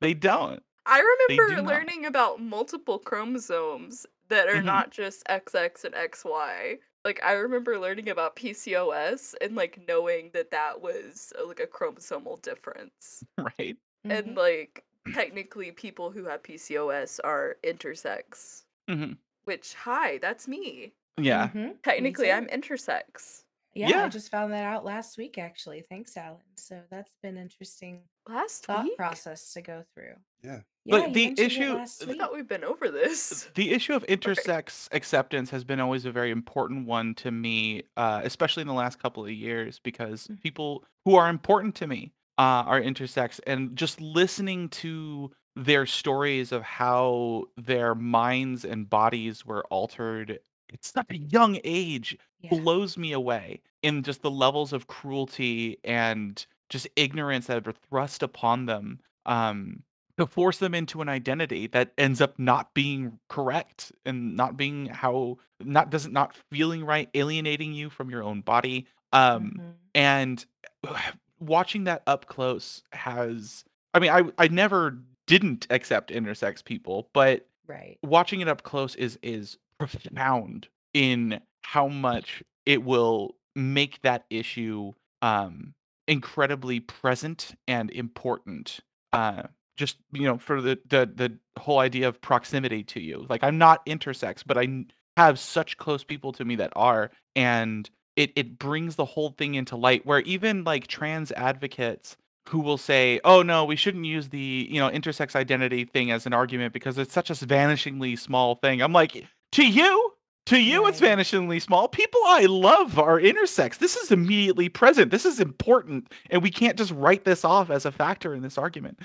they don't I remember do not. learning about multiple chromosomes that are Mhm. not just XX and XY. Like I remember learning about PCOS and like knowing that that was uh, like a chromosomal difference. right Mm-hmm. And like technically people who have PCOS are intersex. hmm Which hi, that's me. yeah Mhm. Technically too. I'm intersex. Yeah, Yeah. I just found that out last week, actually. Thanks, Allen. So that's been interesting Last thought week. process to go through. Yeah. Yeah, But the issue- last I thought we've been over this. the issue of intersex acceptance has been always a very important one to me, uh, especially in the last couple of years, because Mhm. people who are important to me uh, are intersex, and just listening to their stories of how their minds and bodies were altered at such a young age Yeah. blows me away in just the levels of cruelty and just ignorance that are thrust upon them um, to force them into an identity that ends up not being correct and not being how not doesn't not feeling right alienating you from your own body um Mhm. and watching that up close has i mean i i never didn't accept intersex people but Right. watching it up close is is profound in how much it will make that issue um incredibly present and important uh just you know for the the the whole idea of proximity to you like i'm not intersex but I have such close people to me that are and it it brings the whole thing into light where even like trans advocates who will say, "Oh no, we shouldn't use the you know intersex identity thing as an argument because it's such a vanishingly small thing." I'm like, to you, to you, it's vanishingly small. People I love are intersex. This is immediately present. This is important, and we can't just write this off as a factor in this argument.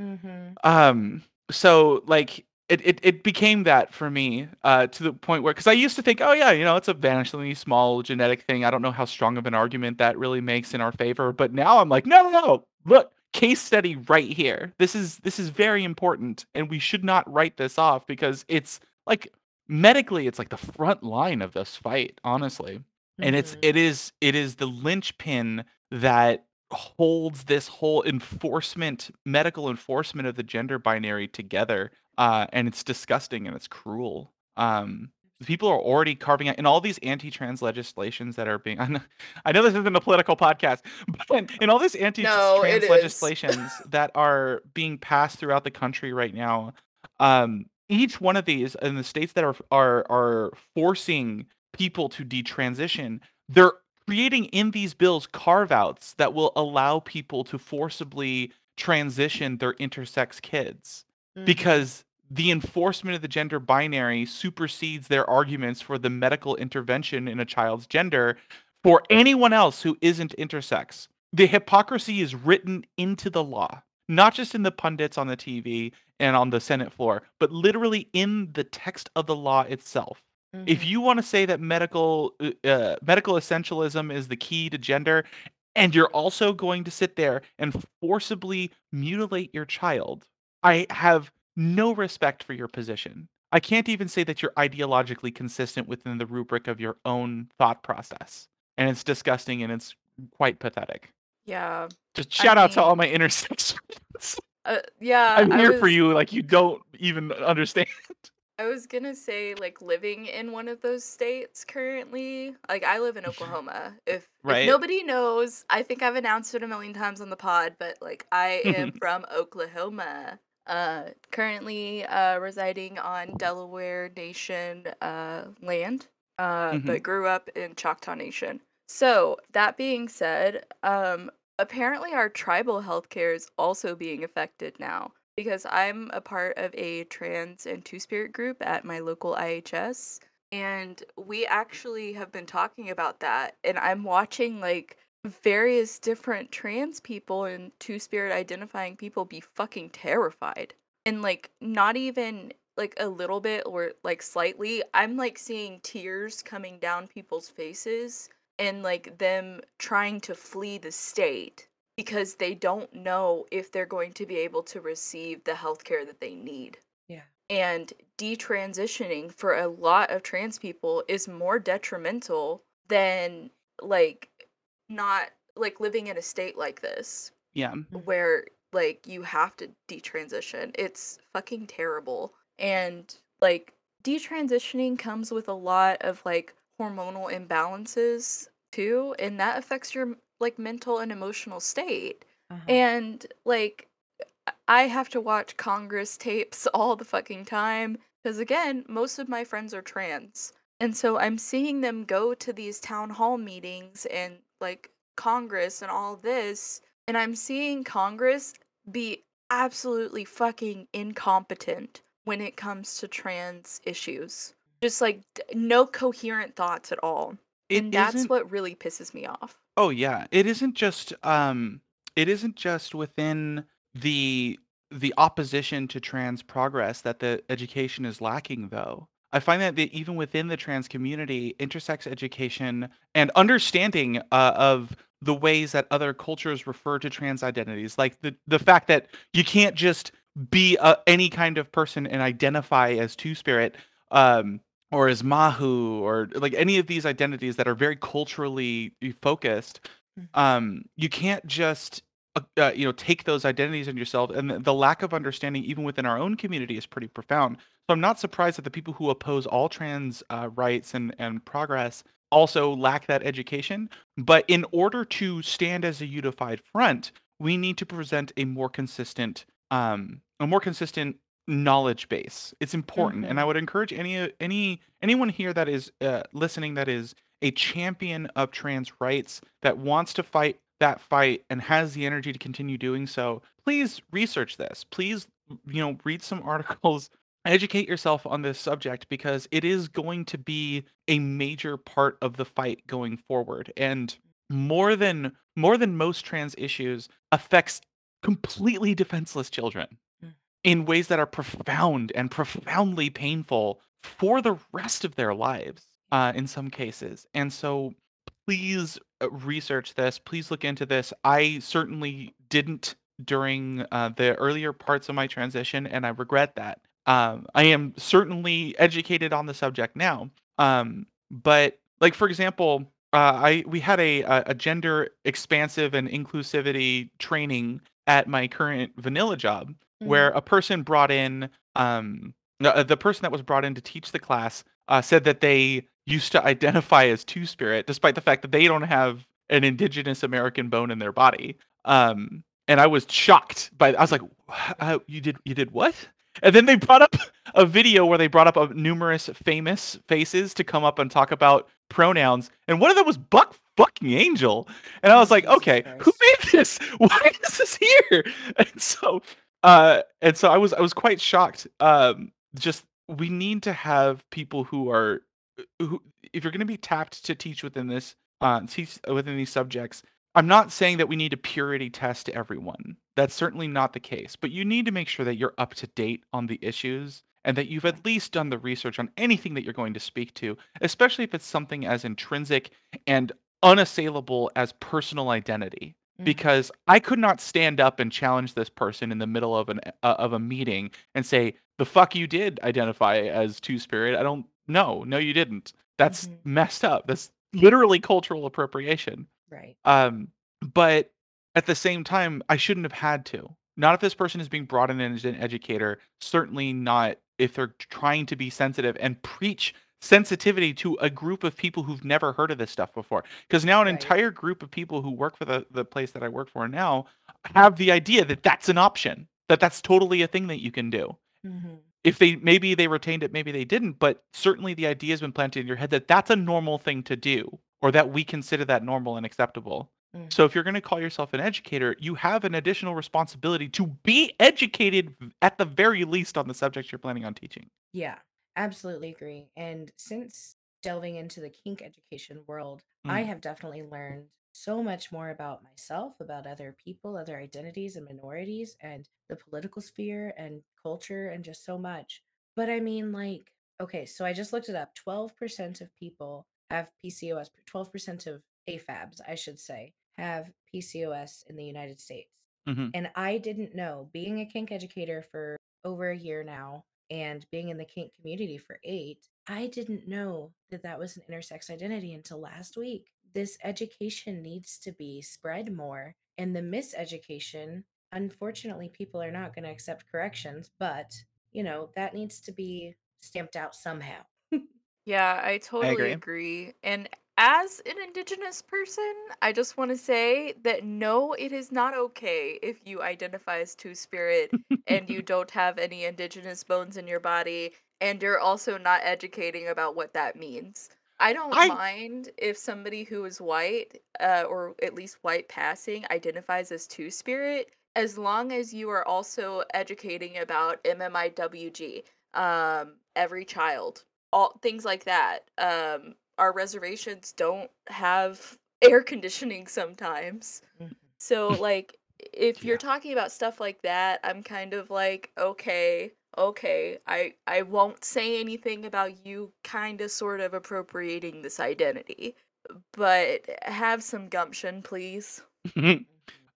Mm-hmm. Um, so like it, it, it became that for me, uh, to the point where, because I used to think, oh yeah, you know, it's a vanishingly small genetic thing. I don't know how strong of an argument that really makes in our favor, but now I'm like, no, no, no, look, case study right here. This is this is very important, and we should not write this off because it's like medically, it's like the front line of this fight, honestly and it's Mm-hmm. it is it is the linchpin that holds this whole enforcement medical enforcement of the gender binary together uh and it's disgusting and it's cruel. Um people are already carving out in all these anti-trans legislations that are being I know, I know this isn't a political podcast but in all these anti-trans No, legislations that are being passed throughout the country right now um each one of these in the states that are are are forcing people to detransition, they're creating in these bills carve outs that will allow people to forcibly transition their intersex kids Mm-hmm. because the enforcement of the gender binary supersedes their arguments for the medical intervention in a child's gender for anyone else who isn't intersex. The hypocrisy is written into the law, not just in the pundits on the TV and on the Senate floor, but literally in the text of the law itself if Mhm. you want to say that medical uh, uh, medical essentialism is the key to gender and you're also going to sit there and forcibly mutilate your child i have no respect for your position i can't even say that you're ideologically consistent within the rubric of your own thought process and it's disgusting and it's quite pathetic Yeah. just I shout out to all my intersex friends. Uh, yeah. i'm I here for you like you don't even understand I was gonna say, like, living in one of those states currently. Like, I live in Oklahoma. If, Right. if nobody knows, I think I've announced it a million times on the pod, but like, I am from Oklahoma. Uh, currently uh, residing on Delaware Nation uh, land, uh, Mhm. but grew up in Choctaw Nation. So that being said, um, apparently our tribal healthcare is also being affected now because I'm a part of a trans and two spirit group at my local IHS. And we actually have been talking about that. And I'm watching like various different trans people and two spirit identifying people be fucking terrified. And like not even like a little bit or like slightly, I'm like seeing tears coming down people's faces and like them trying to flee the state because they don't know if they're going to be able to receive the health care that they need. Yeah. And detransitioning for a lot of trans people is more detrimental than like not like living in a state like this Yeah. where like you have to detransition. It's fucking terrible. And like detransitioning comes with a lot of like hormonal imbalances too, and that affects your like mental and emotional state. Uh-huh. And like I- I have to watch Congress tapes all the fucking time because again, most of my friends are trans. And so I'm seeing them go to these town hall meetings and like Congress and all this, and I'm seeing Congress be absolutely fucking incompetent when it comes to trans issues. Just like d- no coherent thoughts at all. It and that's what really pisses me off. Oh yeah, it isn't just um it isn't just within the the opposition to trans progress that the education is lacking though. I find that the, even within the trans community, intersex education and understanding uh, of the ways that other cultures refer to trans identities, like the the fact that you can't just be a, any kind of person and identify as two spirit um, or as Mahu or like any of these identities that are very culturally focused, Mhm. um, you can't just uh, uh, you know take those identities in yourself. And the, the lack of understanding, even within our own community, is pretty profound. So I'm not surprised that the people who oppose all trans uh, rights and and progress also lack that education. But in order to stand as a unified front, we need to present a more consistent um, a more consistent knowledge base. It's important, and I would encourage any any anyone here that is uh, listening that is a champion of trans rights that wants to fight that fight and has the energy to continue doing so. Please research this. Please, you know, read some articles. Educate yourself on this subject because it is going to be a major part of the fight going forward. And more than more than most trans issues affects completely defenseless children Mm. in ways that are profound and profoundly painful for the rest of their lives uh, in some cases. And so please uh, research this. Please look into this. I certainly didn't during uh, the earlier parts of my transition, and I regret that. Um, I am certainly educated on the subject now. Um, but like for example, uh, I we had a, a gender expansive and inclusivity training at my current vanilla job where a person brought in um uh, the person that was brought in to teach the class uh, said that they used to identify as two spirit despite the fact that they don't have an indigenous american bone in their body um and i was shocked by i was like uh, you did you did what and then they brought up a video where they brought up a numerous famous faces to come up and talk about pronouns. And one of them was buck fucking angel. And i was like okay who made this? Why is this here? And so uh and so i was i was quite shocked. Um just we need to have people who are who if you're going to be tapped to teach within this uh teach within these subjects i'm not saying that we need a purity test to everyone that's certainly not the case but you need to make sure that you're up to date on the issues and that you've at least done the research on anything that you're going to speak to especially if it's something as intrinsic and unassailable as personal identity Mhm. because I could not stand up and challenge this person in the middle of an uh, of a meeting and say the fuck you did identify as two spirit. I don't no, no you didn't. That's Mhm. messed up. That's literally cultural appropriation. Right. Um but at the same time I shouldn't have had to. Not if this person is being brought in as an educator, certainly not if they're trying to be sensitive and preach sensitivity to a group of people who've never heard of this stuff before because now an Right. entire group of people who work for the, the place that i work for now have the idea that that's an option that that's totally a thing that you can do Mhm. if they maybe they retained it maybe they didn't but certainly the idea has been planted in your head that that's a normal thing to do or that we consider that normal and acceptable Mhm. so if you're going to call yourself an educator you have an additional responsibility to be educated at the very least on the subjects you're planning on teaching Yeah, absolutely agree. And since delving into the kink education world, I Mm. have definitely learned so much more about myself, about other people, other identities and minorities, and the political sphere and culture, and just so much. But I mean, like, okay, so I just looked it up 12% of people have PCOS, 12% of AFABs, I should say, have PCOS in the United States. hmm And I didn't know, being a kink educator for over a year now and being in the kink community for eight, I didn't know that that was an intersex identity until last week. This education needs to be spread more. And the miseducation, unfortunately, people are not going to accept corrections, but, you know, that needs to be stamped out somehow. Yeah, I totally agree. agree. And as an indigenous person, I just want to say that no, it is not okay if you identify as two spirit and you don't have any indigenous bones in your body and you're also not educating about what that means. I don't I- mind if somebody who is white, uh, or at least white passing, identifies as two spirit, as long as you are also educating about MMIWG, um, every child, all things like that. Um, our reservations don't have air conditioning sometimes. Mhm. So like if you're Yeah. talking about stuff like that, I'm kind of like, okay, okay, I I won't say anything about you kind of sort of appropriating this identity. But have some gumption, please.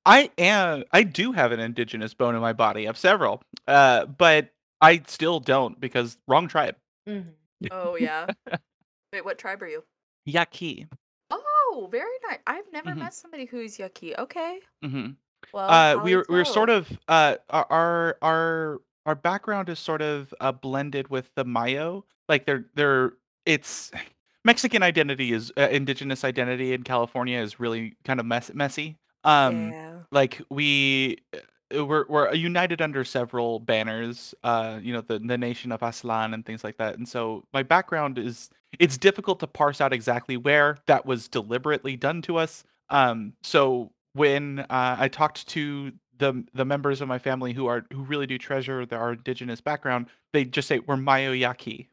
I am. I do have an indigenous bone in my body. I have several, uh, but I still don't because wrong tribe. Mhm. Oh yeah. Wait, what tribe are you? Yaqui. Oh, very nice. I've never Mhm. met somebody who's Yaqui. Okay. hmm Well, Uh, we were we were sort of uh our our our our background is sort of uh, blended with the Mayo. Like they're they're it's Mexican identity is uh, indigenous identity in California is really kind of mess, messy. Um, Yeah. like we uh, we're we're united under several banners. Uh, you know the the nation of Aztlan and things like that. And so my background is it's difficult to parse out exactly where that was deliberately done to us. Um, so when uh, I talked to the the members of my family who are who really do treasure their our indigenous background, they just say we're Mayo Yaqui,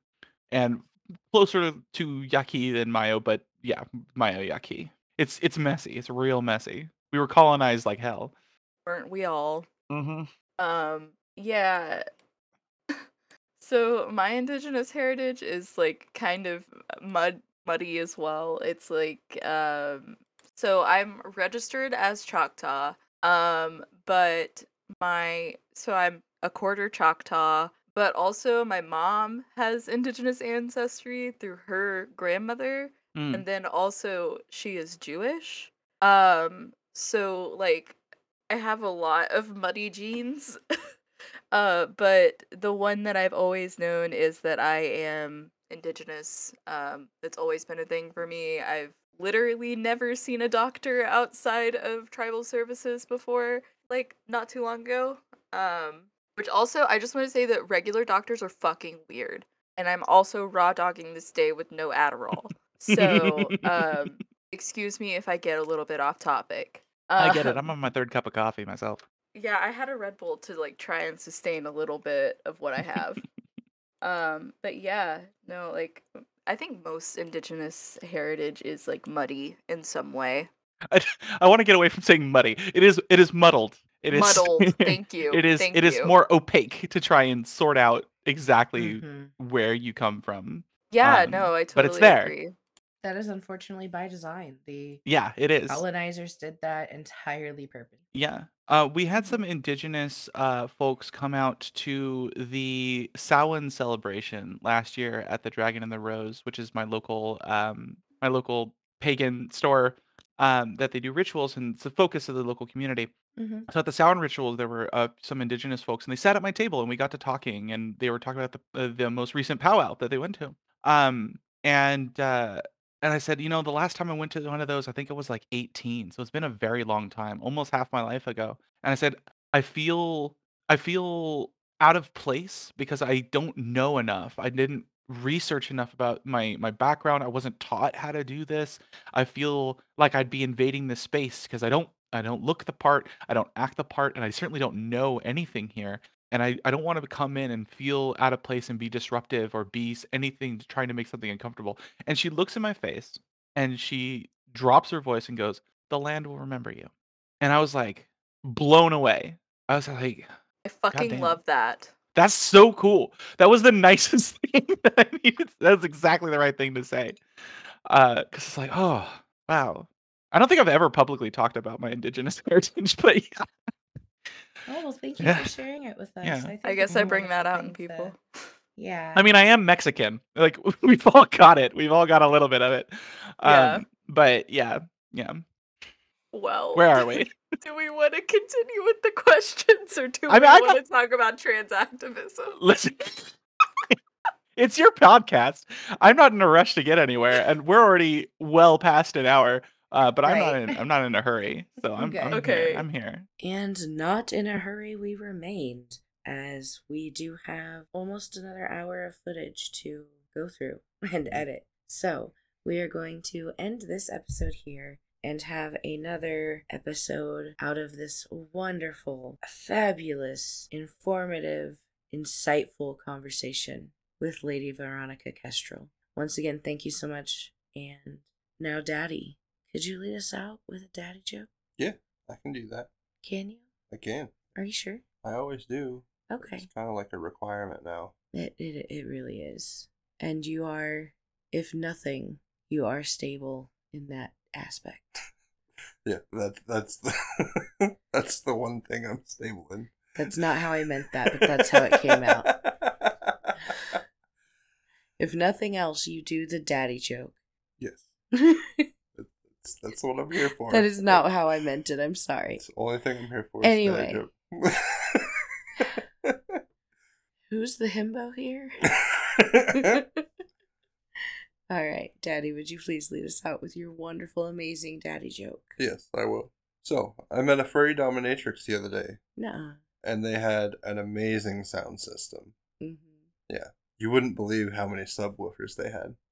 and closer to Yaqui than Mayo, but yeah, Mayo Yaqui. It's it's messy. It's real messy. We were colonized like hell. Weren't we all? Mm-hmm. Um, yeah. So my indigenous heritage is like kind of mud muddy as well. It's like um so I'm registered as Choctaw. Um, but my so I'm a quarter Choctaw, but also my mom has indigenous ancestry through her grandmother Mm. and then also she is Jewish. Um, so like I have a lot of muddy genes. uh, but the one that I've always known is that I am indigenous. Um, that's always been a thing for me. I've literally never seen a doctor outside of tribal services before, like not too long ago. Um, which also I just want to say that regular doctors are fucking weird. And I'm also raw dogging this day with no Adderall. So, um, excuse me if I get a little bit off topic. I get it. I'm on my third cup of coffee myself. Yeah, I had a Red Bull to like try and sustain a little bit of what I have. um, but yeah, no, like I think most indigenous heritage is like muddy in some way. I, I want to get away from saying muddy. It is it is muddled. It is Muddled. Thank you. It is Thank it is you. more opaque to try and sort out exactly Mhm. where you come from. Yeah, um, no, I totally but it's there. agree. That is unfortunately by design. The Yeah, it is. colonizers did that entirely purpose. Yeah. Uh, we had Mhm. some indigenous uh, folks come out to the Samhain celebration last year at the Dragon and the Rose, which is my local um, my local pagan store um, that they do rituals and it's the focus of the local community. Mm-hmm. So at the Samhain ritual, there were uh, some indigenous folks, and they sat at my table, and we got to talking, and they were talking about the uh, the most recent powwow that they went to. Um, and uh, and I said, you know, the last time I went to one of those, I think it was like 18, so it's been a very long time, almost half my life ago. And I said, I feel I feel out of place because I don't know enough. I didn't research enough about my my background. I wasn't taught how to do this. I feel like I'd be invading this space because I don't I don't look the part, I don't act the part, and I certainly don't know anything here. And I, I don't want to come in and feel out of place and be disruptive or be anything to trying to make something uncomfortable. And she looks in my face and she drops her voice and goes, the land will remember you. And I was like blown away. I was like, I fucking love that. that's so cool. That was the nicest thing that I needed. That's exactly the right thing to say. Uh, because it's like, oh wow. I don't think I've ever publicly talked about my indigenous heritage, but yeah. Oh well, thank you Yeah. for sharing it with us. Yeah. think I guess it's I one bring of that out in things people. that- yeah. I mean, I am Mexican. Like we've all got it. We've all got a little bit of it. Yeah. Um, but yeah, yeah. Well, Where are we? do we want to continue with the questions or do I we I want to talk about trans activism? Listen, it's your podcast. I'm not in a rush to get anywhere, and we're already well past an hour. Uh, but I'm not in. I'm not in a hurry, so I'm. Okay. I'm Okay. Here. I'm here. And not in a hurry we remained, as we do have almost another hour of footage to go through and edit. So we are going to end this episode here and have another episode out of this wonderful, fabulous, informative, insightful conversation with Lady Veronika Kestrel. Once again, thank you so much. And now, Daddy, could you lead us out with a daddy joke? Yeah, I can do that. Can you? I can. Are you sure? I always do. Okay. It's kind of like a requirement now. It, it it really is. And you are, if nothing, you are stable in that aspect. Yeah, that that's the that's the one thing I'm stable in. That's not how I meant that, but that's how it came out. If nothing else, you do the daddy joke. yes, that's, what I'm here for. That is not how I meant it. I'm sorry. It's the only thing I'm here for. Anyway. Who's the himbo here? All right, Daddy, would you please lead us out with your wonderful, amazing daddy joke? yes, I will. So I met a furry dominatrix the other day, Nuh and they had an amazing sound system. hmm Yeah. You wouldn't believe how many subwoofers they had.